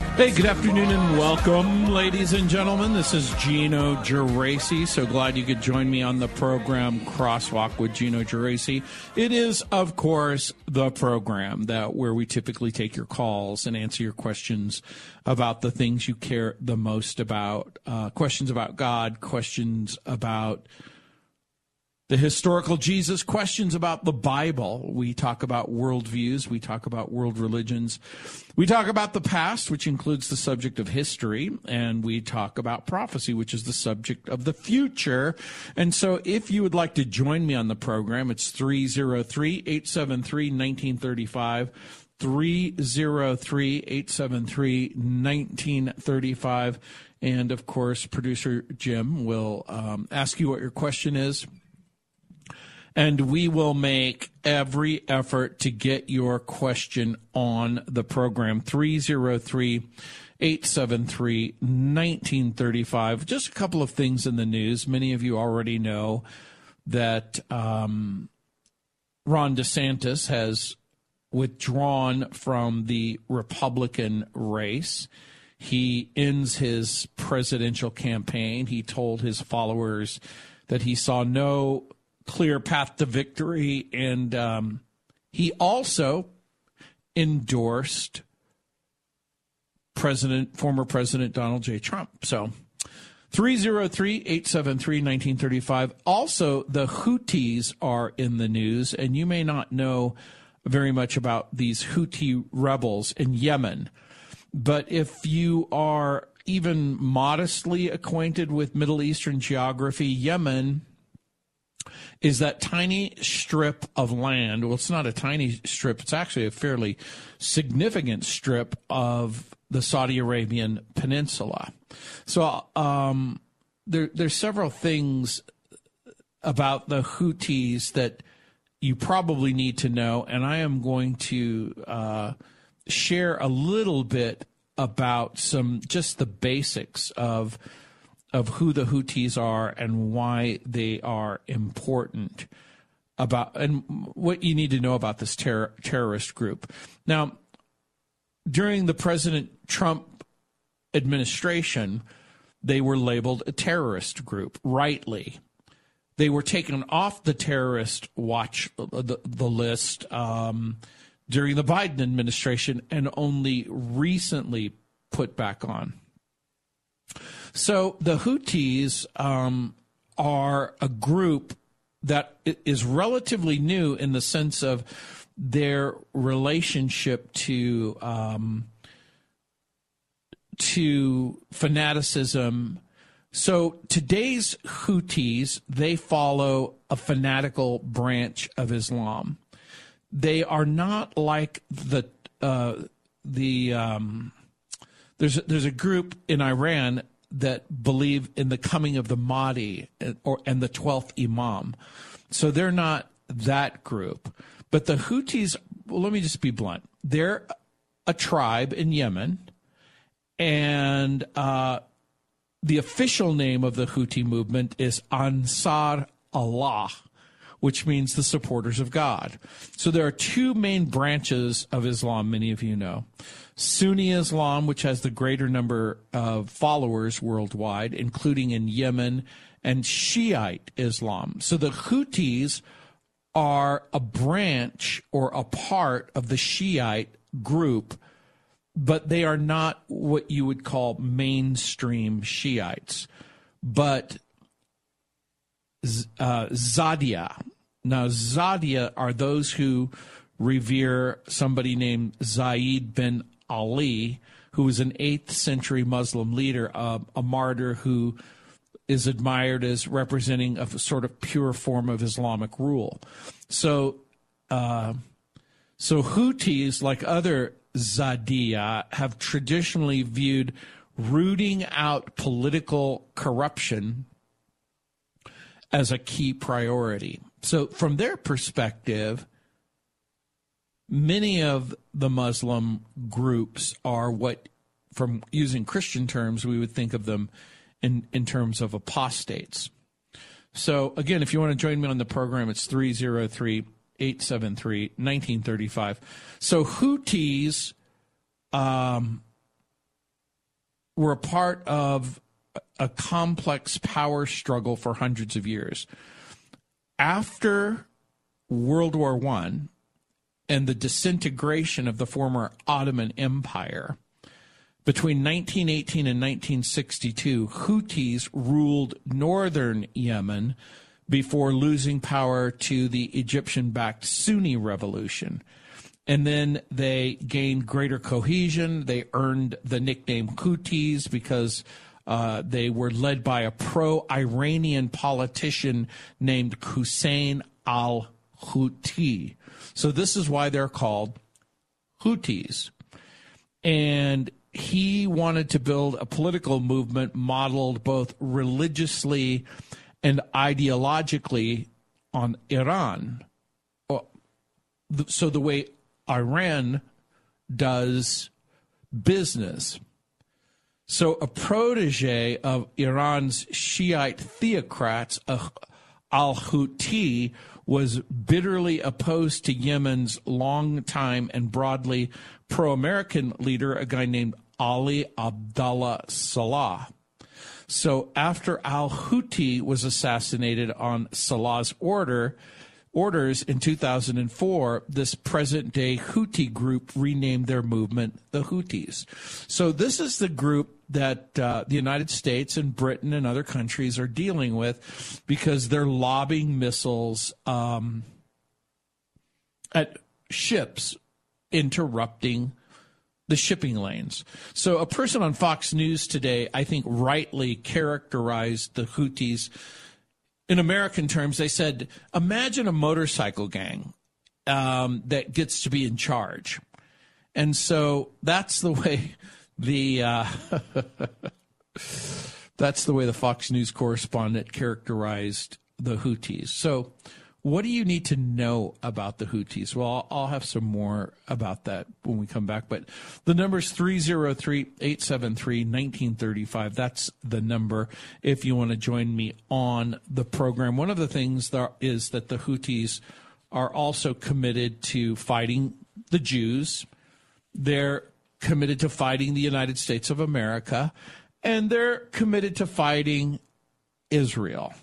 Hey, good afternoon and welcome, ladies and gentlemen. This is Gino Geraci. So glad you could join me on the program Crosswalk with Gino Geraci. It is, of course, the program that where we typically take your calls and answer your questions about the things you care the most about. Uh, questions about God, questions about the historical Jesus, questions about the Bible. We talk about worldviews. We talk about world religions. We talk about the past, which includes the subject of history. And we talk about prophecy, which is the subject of the future. And so if you would like to join me on the program, it's 303 873 1935. 303 873 1935. And of course, producer Jim will um, ask you what your question is and we will make every effort to get your question on the program. 303 873 1935 just a couple of things in the news. Many of you already know that um, ron desantis has withdrawn from the republican race. He ends his presidential campaign. He told his followers that he saw no clear path to victory. And um, he also endorsed President, former President Donald J. Trump. So 303 873 1935. Also, the Houthis are in the news, and you may not know very much about these Houthi rebels in Yemen. But if you are even modestly acquainted with Middle Eastern geography, Yemen is that tiny strip of land. Well, it's not a tiny strip, it's actually a fairly significant strip of the Saudi Arabian Peninsula. So um, there, there's several things about the Houthis that you probably need to know, and I am going to uh, share a little bit about some just the basics of of who the Houthis are and why they are important about and what you need to know about this terror, terrorist group. Now, during the President Trump administration, they were labeled a terrorist group, rightly. They were taken off the terrorist watch the, the list um, during the Biden administration and only recently put back on. So the Houthis um, are a group that is relatively new in the sense of their relationship to um, to fanaticism. So today's Houthis they follow a fanatical branch of Islam. They are not like the uh, the um, there's there's a group in Iran that believe in the coming of the Mahdi and, or and the twelfth Imam. So they're not that group. But the Houthis, well, let me just be blunt. They're a tribe in Yemen, and uh, the official name of the Houthi movement is Ansar Allah, which means the supporters of God. So there are two main branches of Islam, many of you know. Sunni Islam, which has the greater number of followers worldwide, including in Yemen, and Shiite Islam. So the Houthis are a branch or a part of the Shiite group, but they are not what you would call mainstream Shiites. But uh, Zadia. Now, Zadia are those who revere somebody named Zaid bin Ali, who was an 8th century Muslim leader, uh, a martyr who is admired as representing a sort of pure form of Islamic rule. So, uh, so Houthis, like other Zadia have traditionally viewed rooting out political corruption as a key priority. So, from their perspective, many of the Muslim groups are what, from using Christian terms, we would think of them in, in terms of apostates. So, again, if you want to join me on the program, it's 303 873 1935. So, Houthis um, were a part of a complex power struggle for hundreds of years. After World War One and the disintegration of the former Ottoman Empire, between 1918 and 1962, Houthis ruled northern Yemen before losing power to the Egyptian backed Sunni revolution. And then they gained greater cohesion. They earned the nickname Houthis because uh, they were led by a pro Iranian politician named Hussein al Houthi. So this is why they're called Houthis. And he wanted to build a political movement modeled both religiously and ideologically on Iran. Oh, so the way Iran does business. So a protege of Iran's Shiite theocrats, al Houthi, was bitterly opposed to Yemen's longtime and broadly pro American leader, a guy named Ali Abdullah Saleh. So after al Houthi was assassinated on Saleh's order, orders in 2004, this present day Houthi group renamed their movement the Houthis. So this is the group that uh, the United States and Britain and other countries are dealing with because they're lobbing missiles um, at ships, interrupting the shipping lanes. So a person on Fox News today, I think, rightly characterized the Houthis in American terms. They said, imagine a motorcycle gang um, that gets to be in charge. And so that's the way the uh, that's the way the Fox News correspondent characterized the Houthis. So what do you need to know about the Houthis? Well, I'll have some more about that when we come back. But the number is 303 873 1935. That's the number if you want to join me on the program. One of the things that is that the Houthis are also committed to fighting the Jews. They're committed to fighting the United States of America. And they're committed to fighting Israel.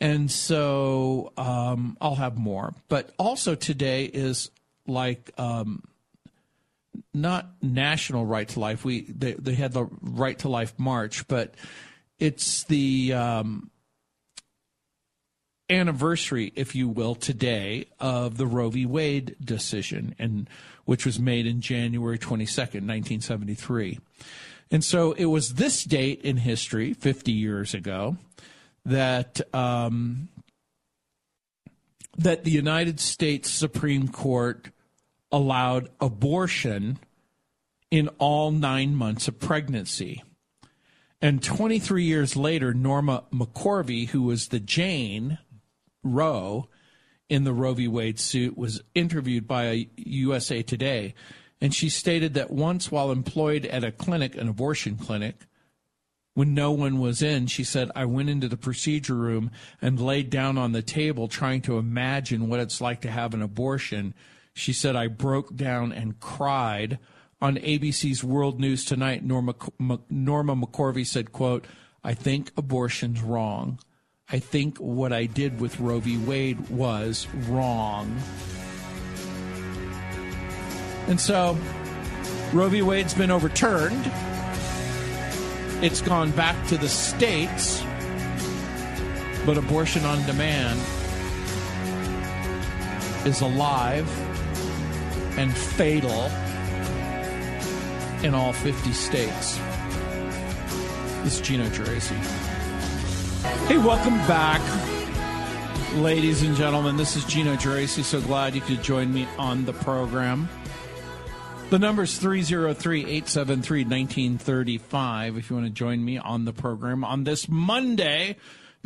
And so um, I'll have more. But also today is like um, not National Right to Life. We they, they had the Right to Life March, but it's the um, anniversary, if you will, today of the Roe v. Wade decision, and which was made in January twenty second, nineteen seventy three. And so it was this date in history, 50 years ago, that um, that the United States Supreme Court allowed abortion in all nine months of pregnancy. And 23 years later, Norma McCorvey, who was the Jane Roe in the Roe v. Wade suit, was interviewed by USA Today. And she stated that once, while employed at a clinic, an abortion clinic, when no one was in, she said, I went into the procedure room and laid down on the table trying to imagine what it's like to have an abortion. She said, I broke down and cried. On ABC's World News Tonight, Norma, Norma McCorvey said, quote, I think abortion's wrong. I think what I did with Roe v. Wade was wrong. And so Roe v. Wade's been overturned. It's gone back to the states, but abortion on demand is alive and fatal in all 50 states. This is Gino Geraci. Hey, welcome back, ladies and gentlemen. This is Gino Geraci. So glad you could join me on the program. The number is 303 873 1935 if you want to join me on the program on this Monday,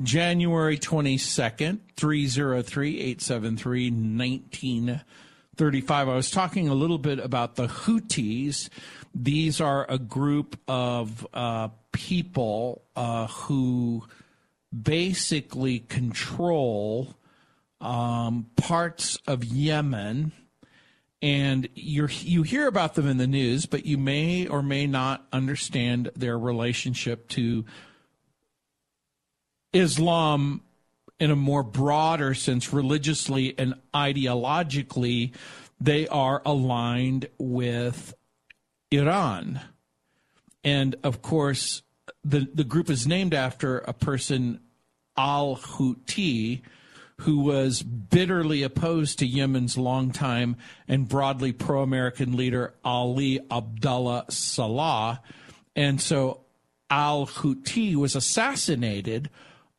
January 22nd, 303 873 1935. I was talking a little bit about the Houthis. These are a group of uh, people uh, who basically control um, parts of Yemen and you you hear about them in the news, but you may or may not understand their relationship to Islam in a more broader sense, religiously and ideologically. They are aligned with Iran, and of course, the the group is named after a person, Al Houthi who was bitterly opposed to Yemen's longtime and broadly pro American leader Ali Abdullah Saleh. And so al Houthi was assassinated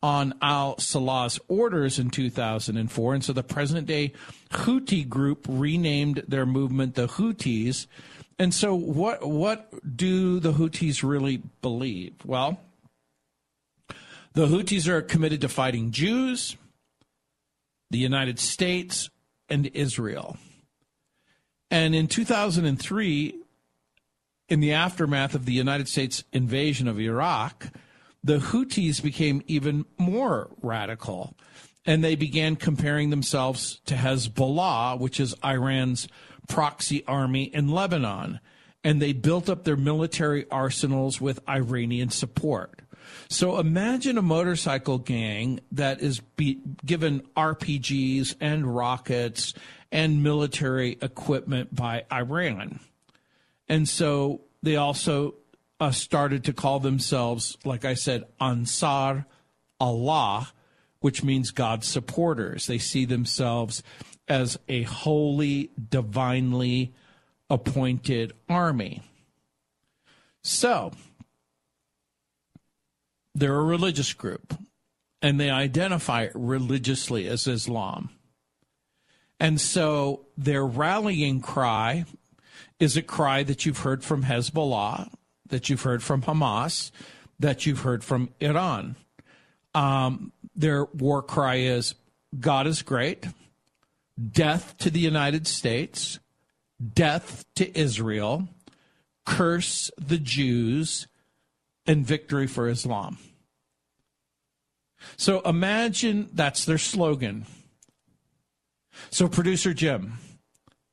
on al Saleh's orders in 2004. And so the present day Houthi group renamed their movement the Houthis. And so what what do the Houthis really believe? Well, the Houthis are committed to fighting Jews, the United States, and Israel. And in 2003, in the aftermath of the United States invasion of Iraq, the Houthis became even more radical. And they began comparing themselves to Hezbollah, which is Iran's proxy army in Lebanon. And they built up their military arsenals with Iranian support. So imagine a motorcycle gang that is be, given RPGs and rockets and military equipment by Iran. And so they also uh, started to call themselves, like I said, Ansar Allah, which means God's supporters. They see themselves as a holy, divinely appointed army. So, they're a religious group and they identify religiously as Islam. And so their rallying cry is a cry that you've heard from Hezbollah, that you've heard from Hamas, that you've heard from Iran. Um, their war cry is God is great, death to the United States, death to Israel, curse the Jews, and victory for Islam. So imagine that's their slogan. So, producer Jim,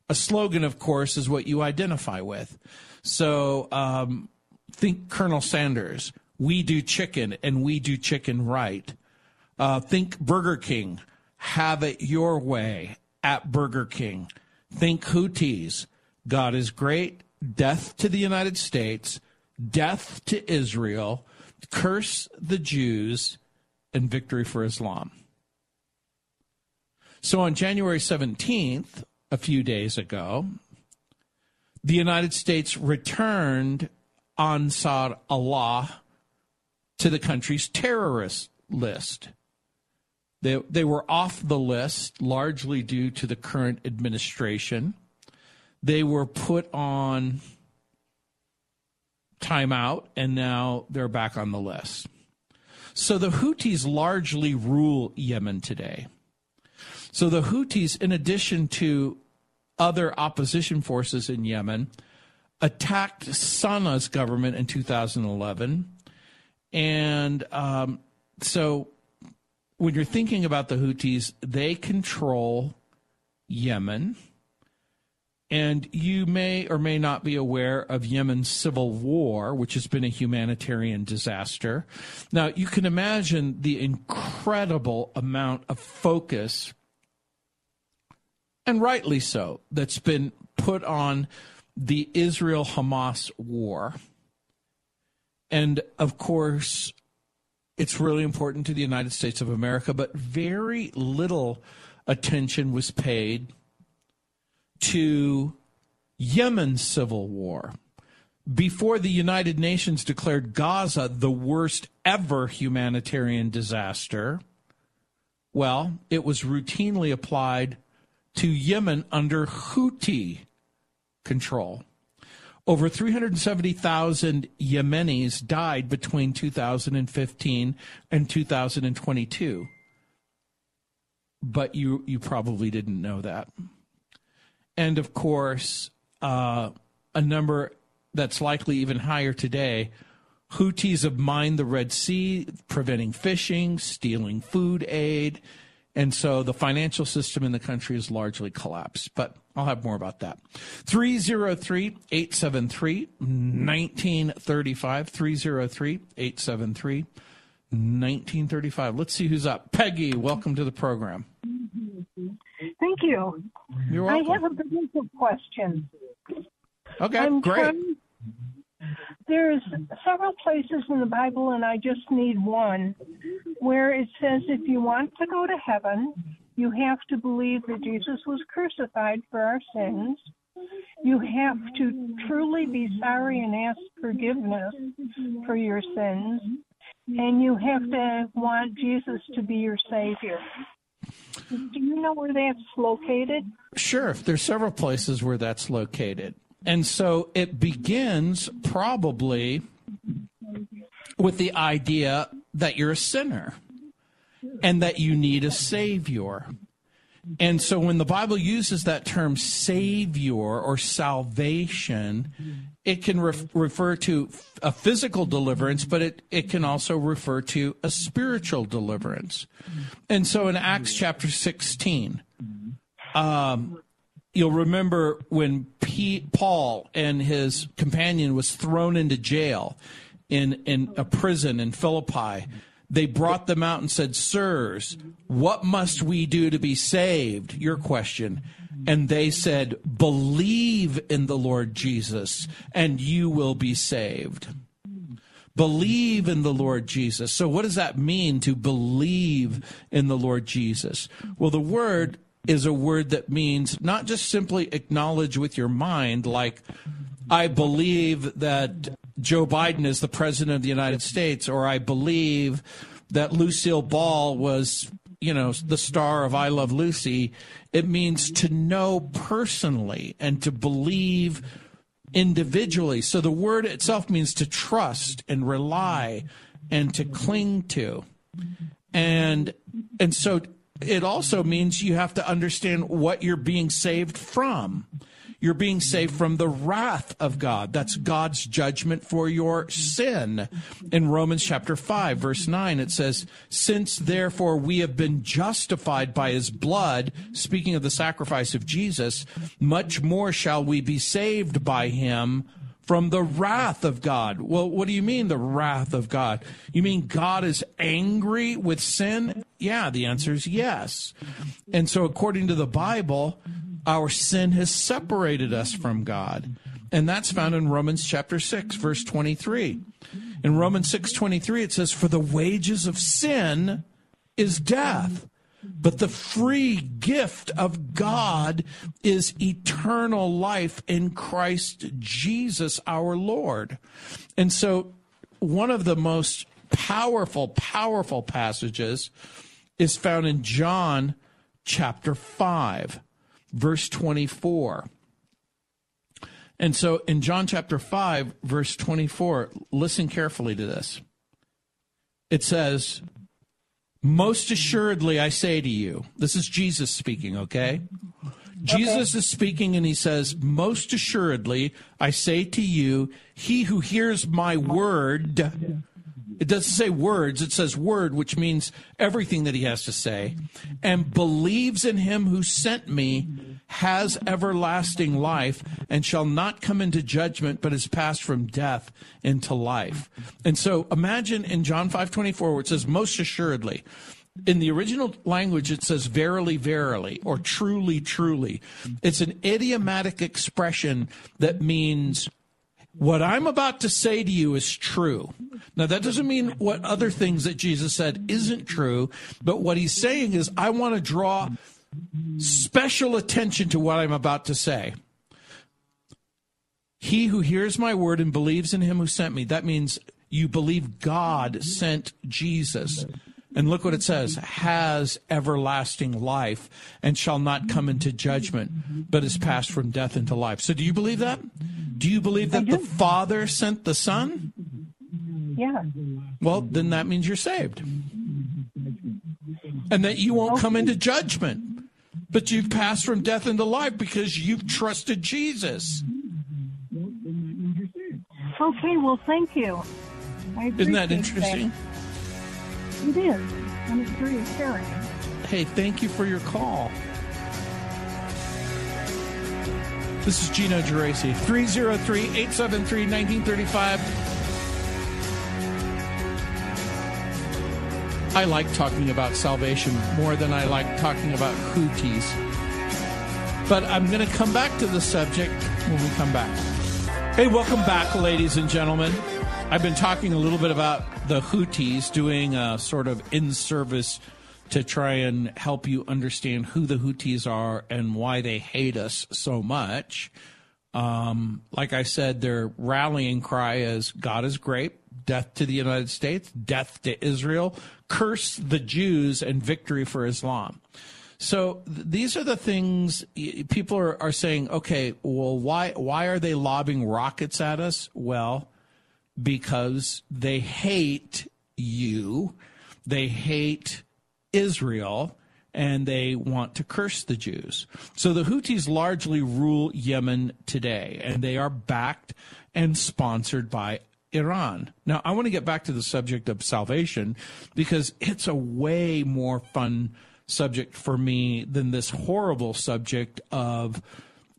a slogan, of course, is what you identify with. So, um, think Colonel Sanders. We do chicken and we do chicken right. Uh, think Burger King. Have it your way at Burger King. Think Houthis. God is great. Death to the United States. Death to Israel. Curse the Jews and victory for Islam. So on January 17th, a few days ago, the United States returned Ansar Allah to the country's terrorist list. They, they were off the list largely due to the current administration. They were put on timeout and now they're back on the list. So the Houthis largely rule Yemen today. So the Houthis, in addition to other opposition forces in Yemen, attacked Sana's government in 2011. And um, so when you're thinking about the Houthis, they control Yemen. And you may or may not be aware of Yemen's civil war, which has been a humanitarian disaster. Now, you can imagine the incredible amount of focus, and rightly so, that's been put on the Israel Hamas war. And of course, it's really important to the United States of America, but very little attention was paid to Yemen's civil war. Before the United Nations declared Gaza the worst ever humanitarian disaster, well, it was routinely applied to Yemen under Houthi control. Over 370,000 Yemenis died between 2015 and 2022. But you, you probably didn't know that. And of course, uh, a number that's likely even higher today Houthis have mined the Red Sea, preventing fishing, stealing food aid. And so the financial system in the country is largely collapsed. But I'll have more about that. 303 873 1935. 303 873 1935. Let's see who's up. Peggy, welcome to the program. Thank you. You're welcome. I have a biblical question. Okay, I'm great. trying- there's several places in the Bible, and I just need one, where it says if you want to go to heaven, you have to believe that Jesus was crucified for our sins. You have to truly be sorry and ask forgiveness for your sins. And you have to want Jesus to be your Savior. Do you know where that's located? Sure, there's several places where that's located. And so it begins probably with the idea that you're a sinner and that you need a savior. And so when the Bible uses that term savior or salvation, it can ref- refer to a physical deliverance, but it, it can also refer to a spiritual deliverance. And so in Acts chapter 16, um, you'll remember when P- Paul and his companion was thrown into jail in, in a prison in Philippi. They brought them out and said, Sirs, what must we do to be saved? Your question. And they said, Believe in the Lord Jesus, and you will be saved. Believe in the Lord Jesus. So, what does that mean to believe in the Lord Jesus? Well, the word is a word that means not just simply acknowledge with your mind, like, I believe that Joe Biden is the president of the United States, or I believe that Lucille Ball was, you know, the star of I Love Lucy. It means to know personally and to believe individually. So the word itself means to trust and rely and to cling to. And and so it also means you have to understand what you're being saved from. You're being saved from the wrath of God. That's God's judgment for your sin. In Romans chapter 5, verse 9, it says, Since therefore we have been justified by his blood, speaking of the sacrifice of Jesus, much more shall we be saved by him from the wrath of God. Well, what do you mean the wrath of God? You mean God is angry with sin? Yeah, the answer is yes. And so according to the Bible, our sin has separated us from God. And that's found in Romans chapter 6 verse 23. In Romans 6:23 it says for the wages of sin is death. But the free gift of God is eternal life in Christ Jesus our Lord. And so, one of the most powerful, powerful passages is found in John chapter 5, verse 24. And so, in John chapter 5, verse 24, listen carefully to this. It says, most assuredly, I say to you, this is Jesus speaking, okay? Jesus is speaking and he says, Most assuredly, I say to you, he who hears my word, it doesn't say words, it says word, which means everything that he has to say, and believes in him who sent me has everlasting life and shall not come into judgment, but is passed from death into life. And so imagine in John 5 24, where it says, Most assuredly. In the original language, it says verily, verily, or truly, truly. It's an idiomatic expression that means what I'm about to say to you is true. Now, that doesn't mean what other things that Jesus said isn't true, but what he's saying is, I want to draw special attention to what I'm about to say. He who hears my word and believes in him who sent me, that means you believe God sent Jesus. And look what it says has everlasting life and shall not come into judgment, but is passed from death into life. So do you believe that? Do you believe that the Father sent the Son? Yeah. Well, then that means you're saved. And that you won't come into judgment, but you've passed from death into life because you've trusted Jesus. Okay, well, thank you. Isn't that interesting? that. It is, and it's very caring. Hey, thank you for your call. This is Gino Geraci, 303 873 1935. I like talking about salvation more than I like talking about Houthis. But I'm going to come back to the subject when we come back. Hey, welcome back, ladies and gentlemen. I've been talking a little bit about the Houthis doing a sort of in service to try and help you understand who the Houthis are and why they hate us so much. Um, like I said, their rallying cry is God is great, death to the United States, death to Israel, curse the Jews, and victory for Islam. So th- these are the things people are, are saying. Okay, well, why why are they lobbing rockets at us? Well, because they hate you, they hate Israel, and they want to curse the Jews. So the Houthis largely rule Yemen today, and they are backed and sponsored by Iran. Now, I want to get back to the subject of salvation because it's a way more fun subject for me than this horrible subject of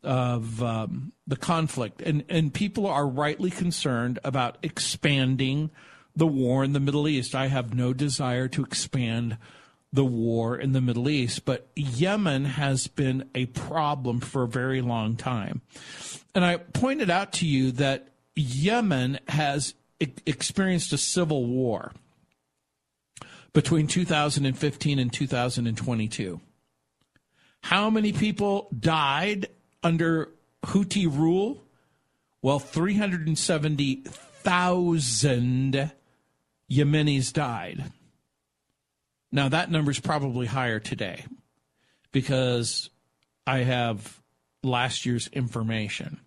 of um, the conflict, and and people are rightly concerned about expanding the war in the Middle East. I have no desire to expand the war in the Middle East, but Yemen has been a problem for a very long time, and I pointed out to you that Yemen has e- experienced a civil war between 2015 and 2022. How many people died under Houthi rule? Well, 370,000 Yemenis died. Now, that number is probably higher today because I have last year's information.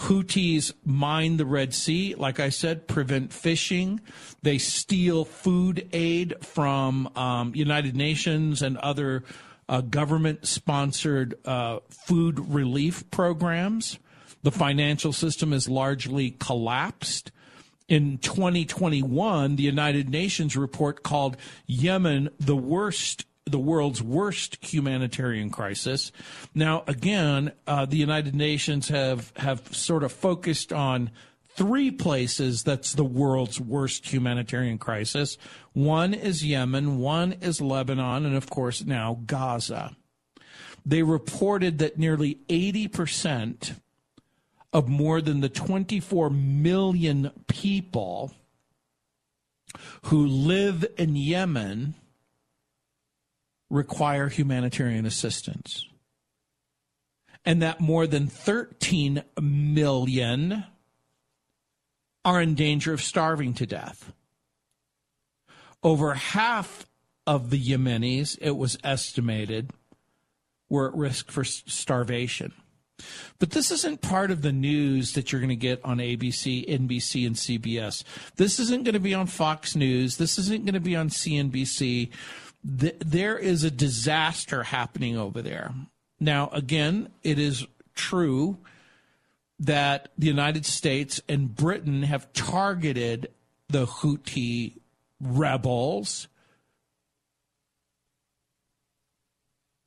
Houthis mine the Red Sea, like I said, prevent fishing. They steal food aid from um, United Nations and other uh, government sponsored uh, food relief programs. The financial system is largely collapsed. In 2021, the United Nations report called Yemen the worst the world's worst humanitarian crisis. Now, again, uh, the United Nations have have sort of focused on three places that's the world's worst humanitarian crisis. One is Yemen, one is Lebanon, and of course now Gaza. They reported that nearly 80% of more than the 24 million people who live in Yemen require humanitarian assistance. And that more than 13 million are in danger of starving to death. Over half of the Yemenis, it was estimated, were at risk for starvation. But this isn't part of the news that you're going to get on ABC, NBC, and CBS. This isn't going to be on Fox News. This isn't going to be on CNBC. There is a disaster happening over there. Now, again, it is true that the United States and Britain have targeted the Houthi rebels.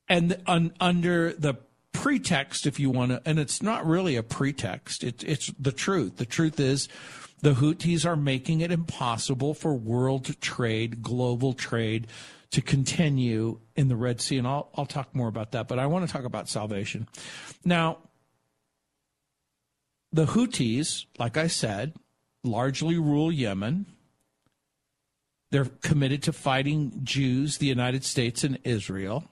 And un, under the pretext, if you want to, and it's not really a pretext, it, it's the truth. The truth is the Houthis are making it impossible for world trade, global trade, to continue in the Red Sea. And I'll, I'll talk more about that, but I want to talk about salvation. Now, the Houthis, like I said, largely rule Yemen. They're committed to fighting Jews, the United States, and Israel.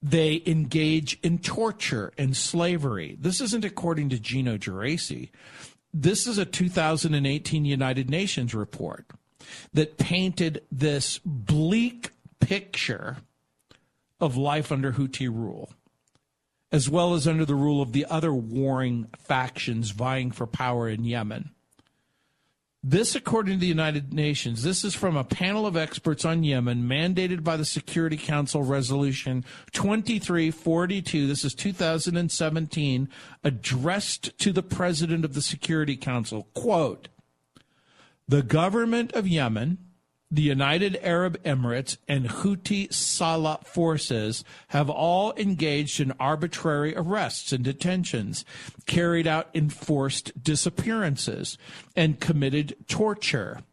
They engage in torture and slavery. This isn't according to Gino Geraci. This is a 2018 United Nations report. That painted this bleak picture of life under Houthi rule, as well as under the rule of the other warring factions vying for power in Yemen. This, according to the United Nations, this is from a panel of experts on Yemen mandated by the Security Council Resolution 2342. This is 2017, addressed to the President of the Security Council. Quote The government of Yemen the United Arab Emirates and Houthi Saleh forces have all engaged in arbitrary arrests and detentions, carried out enforced disappearances, and committed torture.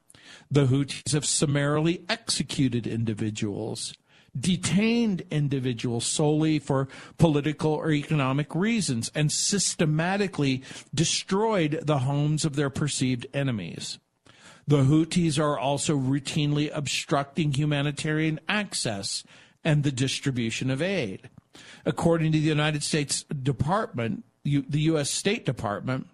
The Houthis have summarily executed individuals, detained individuals solely for political or economic reasons, and systematically destroyed the homes of their perceived enemies. The Houthis are also routinely obstructing humanitarian access and the distribution of aid. According to the United States Department, the U.S. State Department,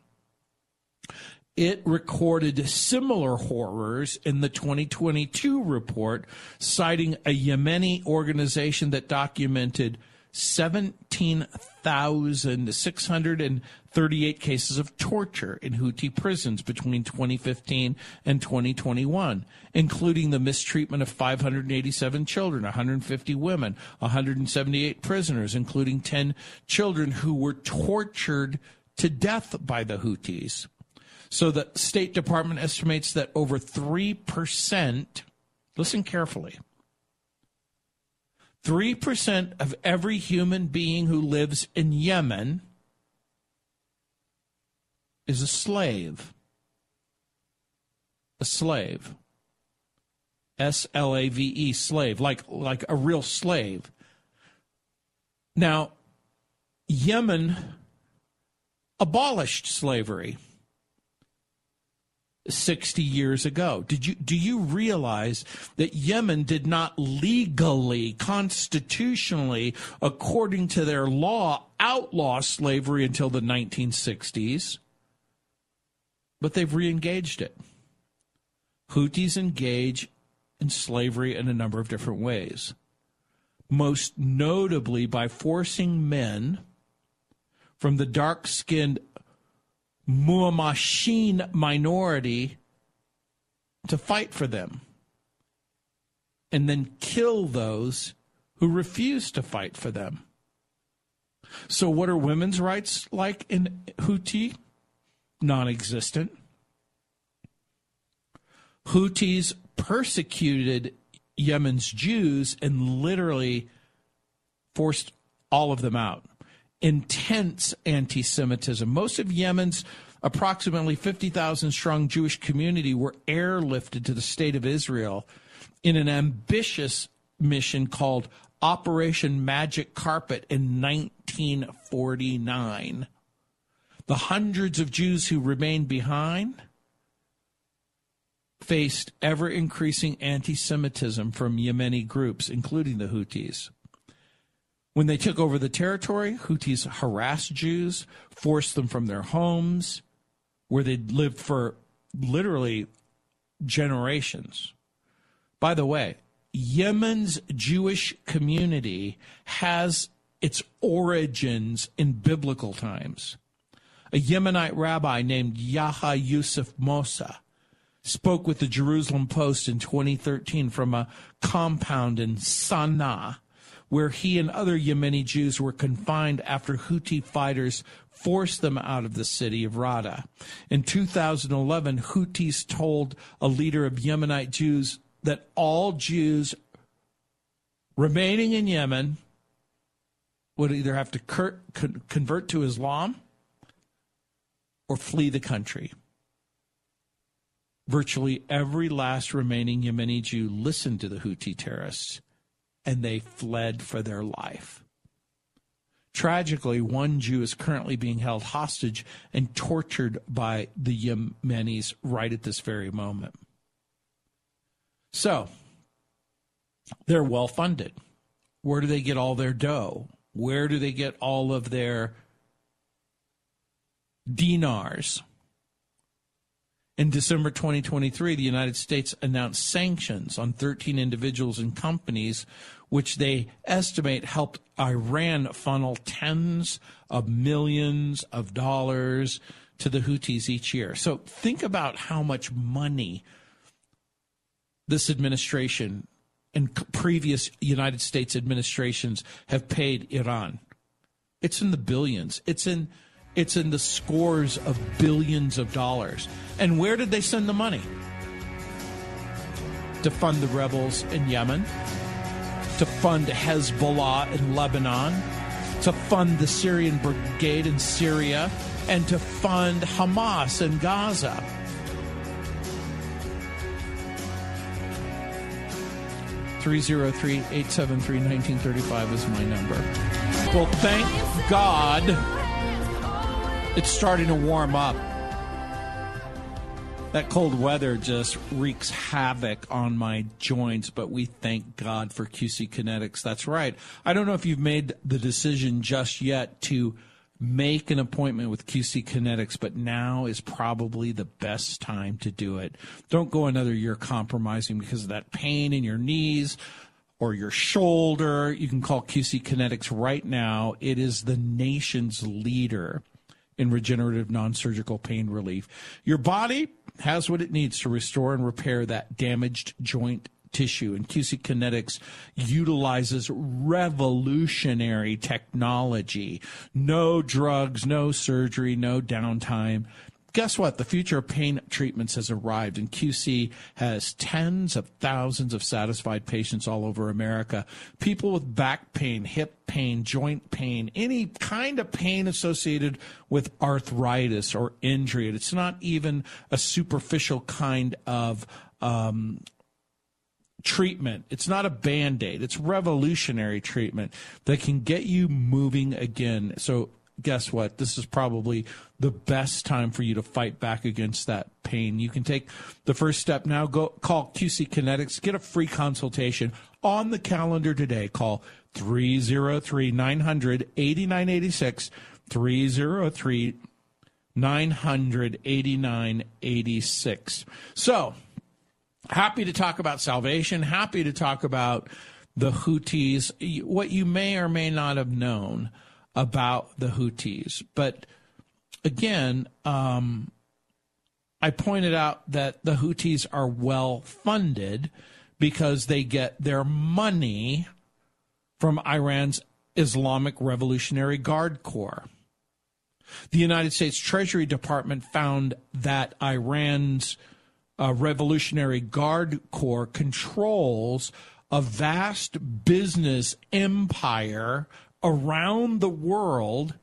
it recorded similar horrors in the 2022 report, citing a Yemeni organization that documented 17,638 cases of torture in Houthi prisons between 2015 and 2021, including the mistreatment of 587 children, 150 women, 178 prisoners, including 10 children who were tortured to death by the Houthis. So the State Department estimates that over 3%, listen carefully, 3% of every human being who lives in Yemen is a slave. A slave. S L A V E, slave, like, like a real slave. Now, Yemen abolished slavery. 60 years ago. Did you do you realize that Yemen did not legally constitutionally according to their law outlaw slavery until the 1960s? But they've reengaged it. Houthis engage in slavery in a number of different ways. Most notably by forcing men from the dark-skinned Muhamasheen minority to fight for them and then kill those who refuse to fight for them. So, what are women's rights like in Houthi? Non existent. Houthis persecuted Yemen's Jews and literally forced all of them out intense anti Semitism. Most of Yemen's approximately 50,000 strong Jewish community were airlifted to the state of Israel in an ambitious mission called Operation Magic Carpet in 1949. The hundreds of Jews who remained behind faced ever increasing anti Semitism from Yemeni groups, including the Houthis. When they took over the territory, Houthis harassed Jews, forced them from their homes, where they'd lived for literally generations. By the way, Yemen's Jewish community has its origins in biblical times. A Yemenite rabbi named Yahya Yusuf Mosa spoke with the Jerusalem Post in 2013 from a compound in Sana'a where he and other Yemeni Jews were confined after Houthi fighters forced them out of the city of Rada. In 2011, Houthis told a leader of Yemenite Jews that all Jews remaining in Yemen would either have to convert to Islam or flee the country. Virtually every last remaining Yemeni Jew listened to the Houthi terrorists and they fled for their life. Tragically, one Jew is currently being held hostage and tortured by the Yemenis right at this very moment. So, they're well funded. Where do they get all their dough? Where do they get all of their dinars? In December 2023, the United States announced sanctions on 13 individuals and companies, which they estimate helped Iran funnel tens of millions of dollars to the Houthis each year. So think about how much money this administration and previous United States administrations have paid Iran. It's in the billions. It's in it's in the scores of billions of dollars. And where did they send the money? To fund the rebels in Yemen, to fund Hezbollah in Lebanon, to fund the Syrian brigade in Syria, and to fund Hamas in Gaza. Three zero three eight seven three nineteen thirty five is my number. Well, thank God it's starting to warm up. That cold weather just wreaks havoc on my joints, but we thank God for QC Kinetics. That's right. I don't know if you've made the decision just yet to make an appointment with QC Kinetics, but now is probably the best time to do it. Don't go another year compromising because of that pain in your knees or your shoulder. You can call QC Kinetics right now. It is the nation's leader in regenerative non surgical pain relief. Your body has what it needs to restore and repair that damaged joint tissue. And QC Kinetics utilizes revolutionary technology. No drugs, no surgery, no downtime guess what? The future of pain treatments has arrived, and QC has tens of thousands of satisfied patients all over America. People with back pain, hip pain, joint pain, any kind of pain associated with arthritis or injury. It's not even a superficial kind of um, treatment. It's not a band aid, it's revolutionary treatment that can get you moving again. So, guess what? This is probably the best time for you to fight back against that pain. You can take the first step now. Go call QC Kinetics. Get a free consultation on the calendar today. Call 303 900 8986. 303 900 8986. So, happy to talk about salvation. Happy to talk about the Houthis. What you may or may not have known about the Houthis. But again, um, I pointed out that the Houthis are well funded because they get their money from Iran's Islamic Revolutionary Guard Corps. The United States Treasury Department found that Iran's uh, Revolutionary Guard Corps controls a vast business empire around the world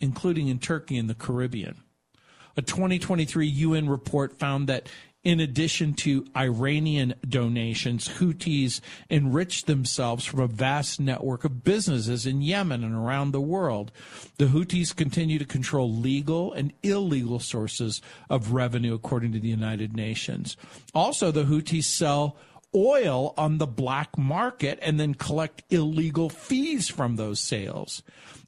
including in Turkey and the Caribbean. A 2023 UN report found that in addition to Iranian donations, Houthis enriched themselves from a vast network of businesses in Yemen and around the world. The Houthis continue to control legal and illegal sources of revenue, according to the United Nations. Also, the Houthis sell oil on the black market and then collect illegal fees from those sales.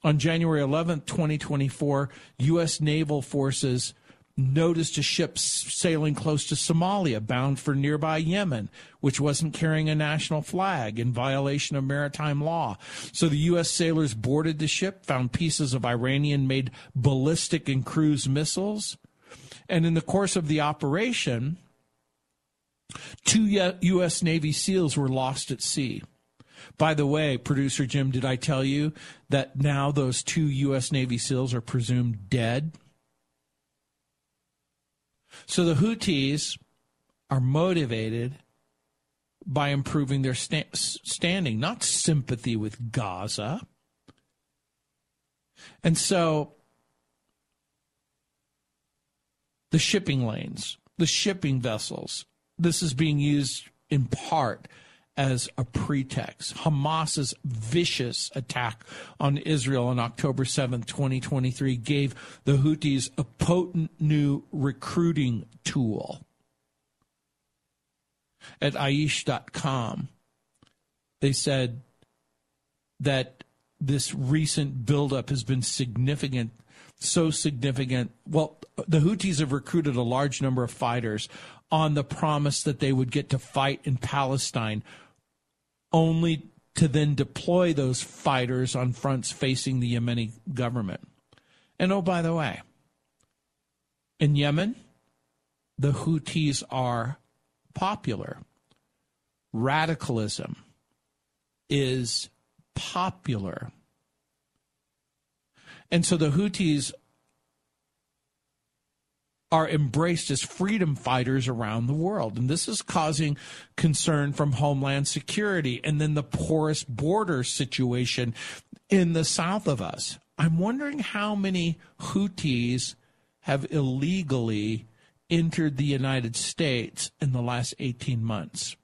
On January 11th, 2024, U.S. naval forces noticed a ship sailing close to Somalia bound for nearby Yemen, which wasn't carrying a national flag in violation of maritime law. So the U.S. sailors boarded the ship, found pieces of Iranian made ballistic and cruise missiles. And in the course of the operation, two U.S. Navy SEALs were lost at sea. By the way, producer Jim, did I tell you that now those two U.S. Navy SEALs are presumed dead? So the Houthis are motivated by improving their sta- standing, not sympathy with Gaza. And so the shipping lanes, the shipping vessels, this is being used in part as a pretext. Hamas's vicious attack on Israel on October 7, 2023, gave the Houthis a potent new recruiting tool. At Aish.com, they said that this recent buildup has been significant so significant? Well, the Houthis have recruited a large number of fighters on the promise that they would get to fight in Palestine, only to then deploy those fighters on fronts facing the Yemeni government. And oh, by the way, in Yemen, the Houthis are popular. Radicalism is popular. And so the Houthis are embraced as freedom fighters around the world. And this is causing concern from Homeland Security and then the porous border situation in the south of us. I'm wondering how many Houthis have illegally entered the United States in the last 18 months.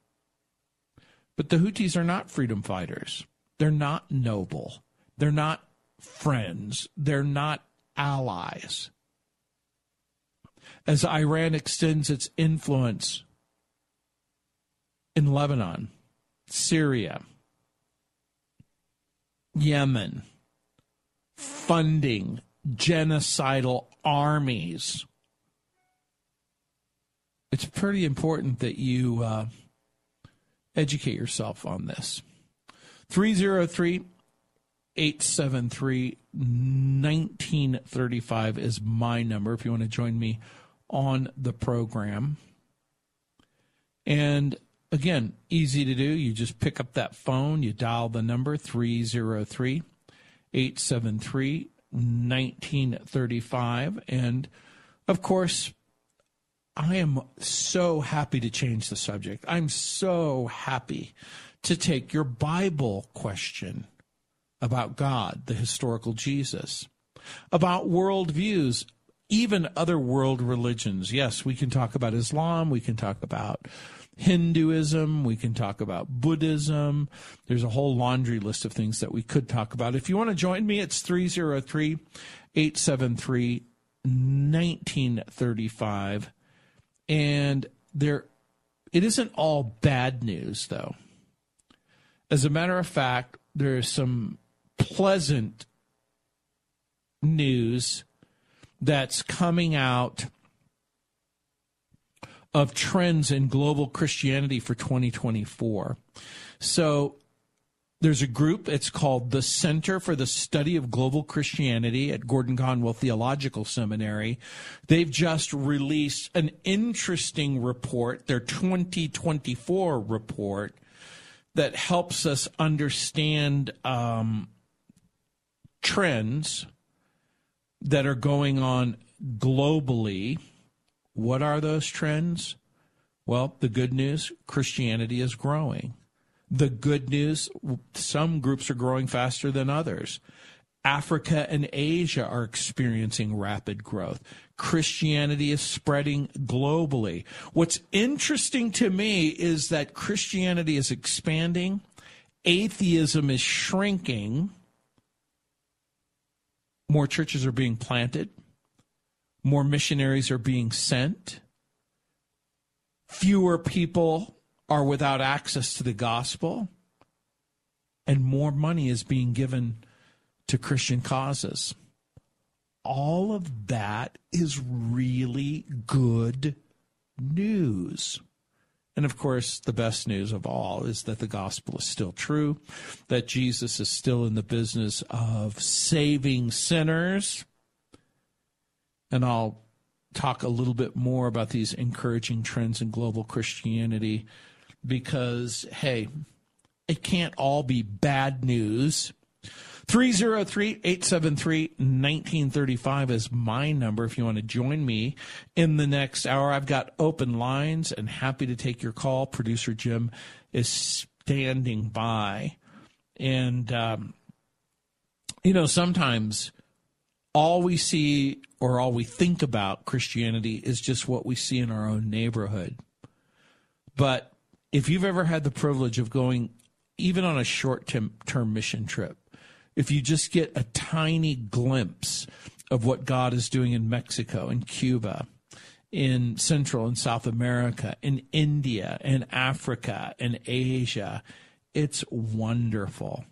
But the Houthis are not freedom fighters. They're not noble. They're not friends. They're not allies as Iran extends its influence in Lebanon, Syria, Yemen, funding genocidal armies. It's pretty important that you uh, educate yourself on this. 303 873 1935 is my number if you want to join me on the program. And again, easy to do. You just pick up that phone, you dial the number 303 873 1935. And of course, I am so happy to change the subject. I'm so happy to take your Bible question about God, the historical Jesus, about worldviews even other world religions. Yes, we can talk about Islam, we can talk about Hinduism, we can talk about Buddhism. There's a whole laundry list of things that we could talk about. If you want to join me, it's 303 873 1935. And there, it isn't all bad news, though. As a matter of fact, there is some pleasant news that's coming out of trends in global Christianity for 2024. So there's a group, it's called the Center for the Study of Global Christianity at Gordon Conwell Theological Seminary. They've just released an interesting report, their 2024 report, that helps us understand um, trends that are going on globally. What are those trends? Well, the good news Christianity is growing. The good news some groups are growing faster than others. Africa and Asia are experiencing rapid growth. Christianity is spreading globally. What's interesting to me is that Christianity is expanding, atheism is shrinking, more churches are being planted, more missionaries are being sent, fewer people are without access to the gospel, and more money is being given to Christian causes. All of that is really good news. And of course, the best news of all is that the gospel is still true, that Jesus is still in the business of saving sinners. And I'll talk a little bit more about these encouraging trends in global Christianity because, hey, it can't all be bad news. 303 873 1935 is my number if you want to join me in the next hour. I've got open lines and happy to take your call. Producer Jim is standing by. And, um, you know, sometimes all we see or all we think about Christianity is just what we see in our own neighborhood. But if you've ever had the privilege of going even on a short term mission trip, if you just get a tiny glimpse of what God is doing in Mexico and Cuba, in Central and South America, in India, in Africa, in Asia, it's wonderful.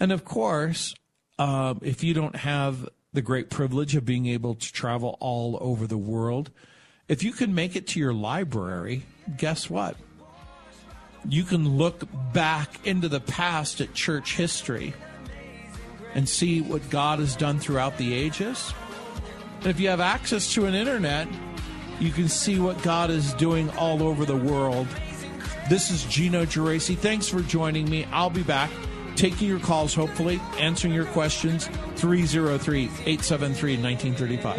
And of course, uh, if you don't have the great privilege of being able to travel all over the world. If you can make it to your library, guess what? You can look back into the past at church history and see what God has done throughout the ages. And if you have access to an internet, you can see what God is doing all over the world. This is Gino Geraci. Thanks for joining me. I'll be back taking your calls, hopefully, answering your questions. 303 873 1935.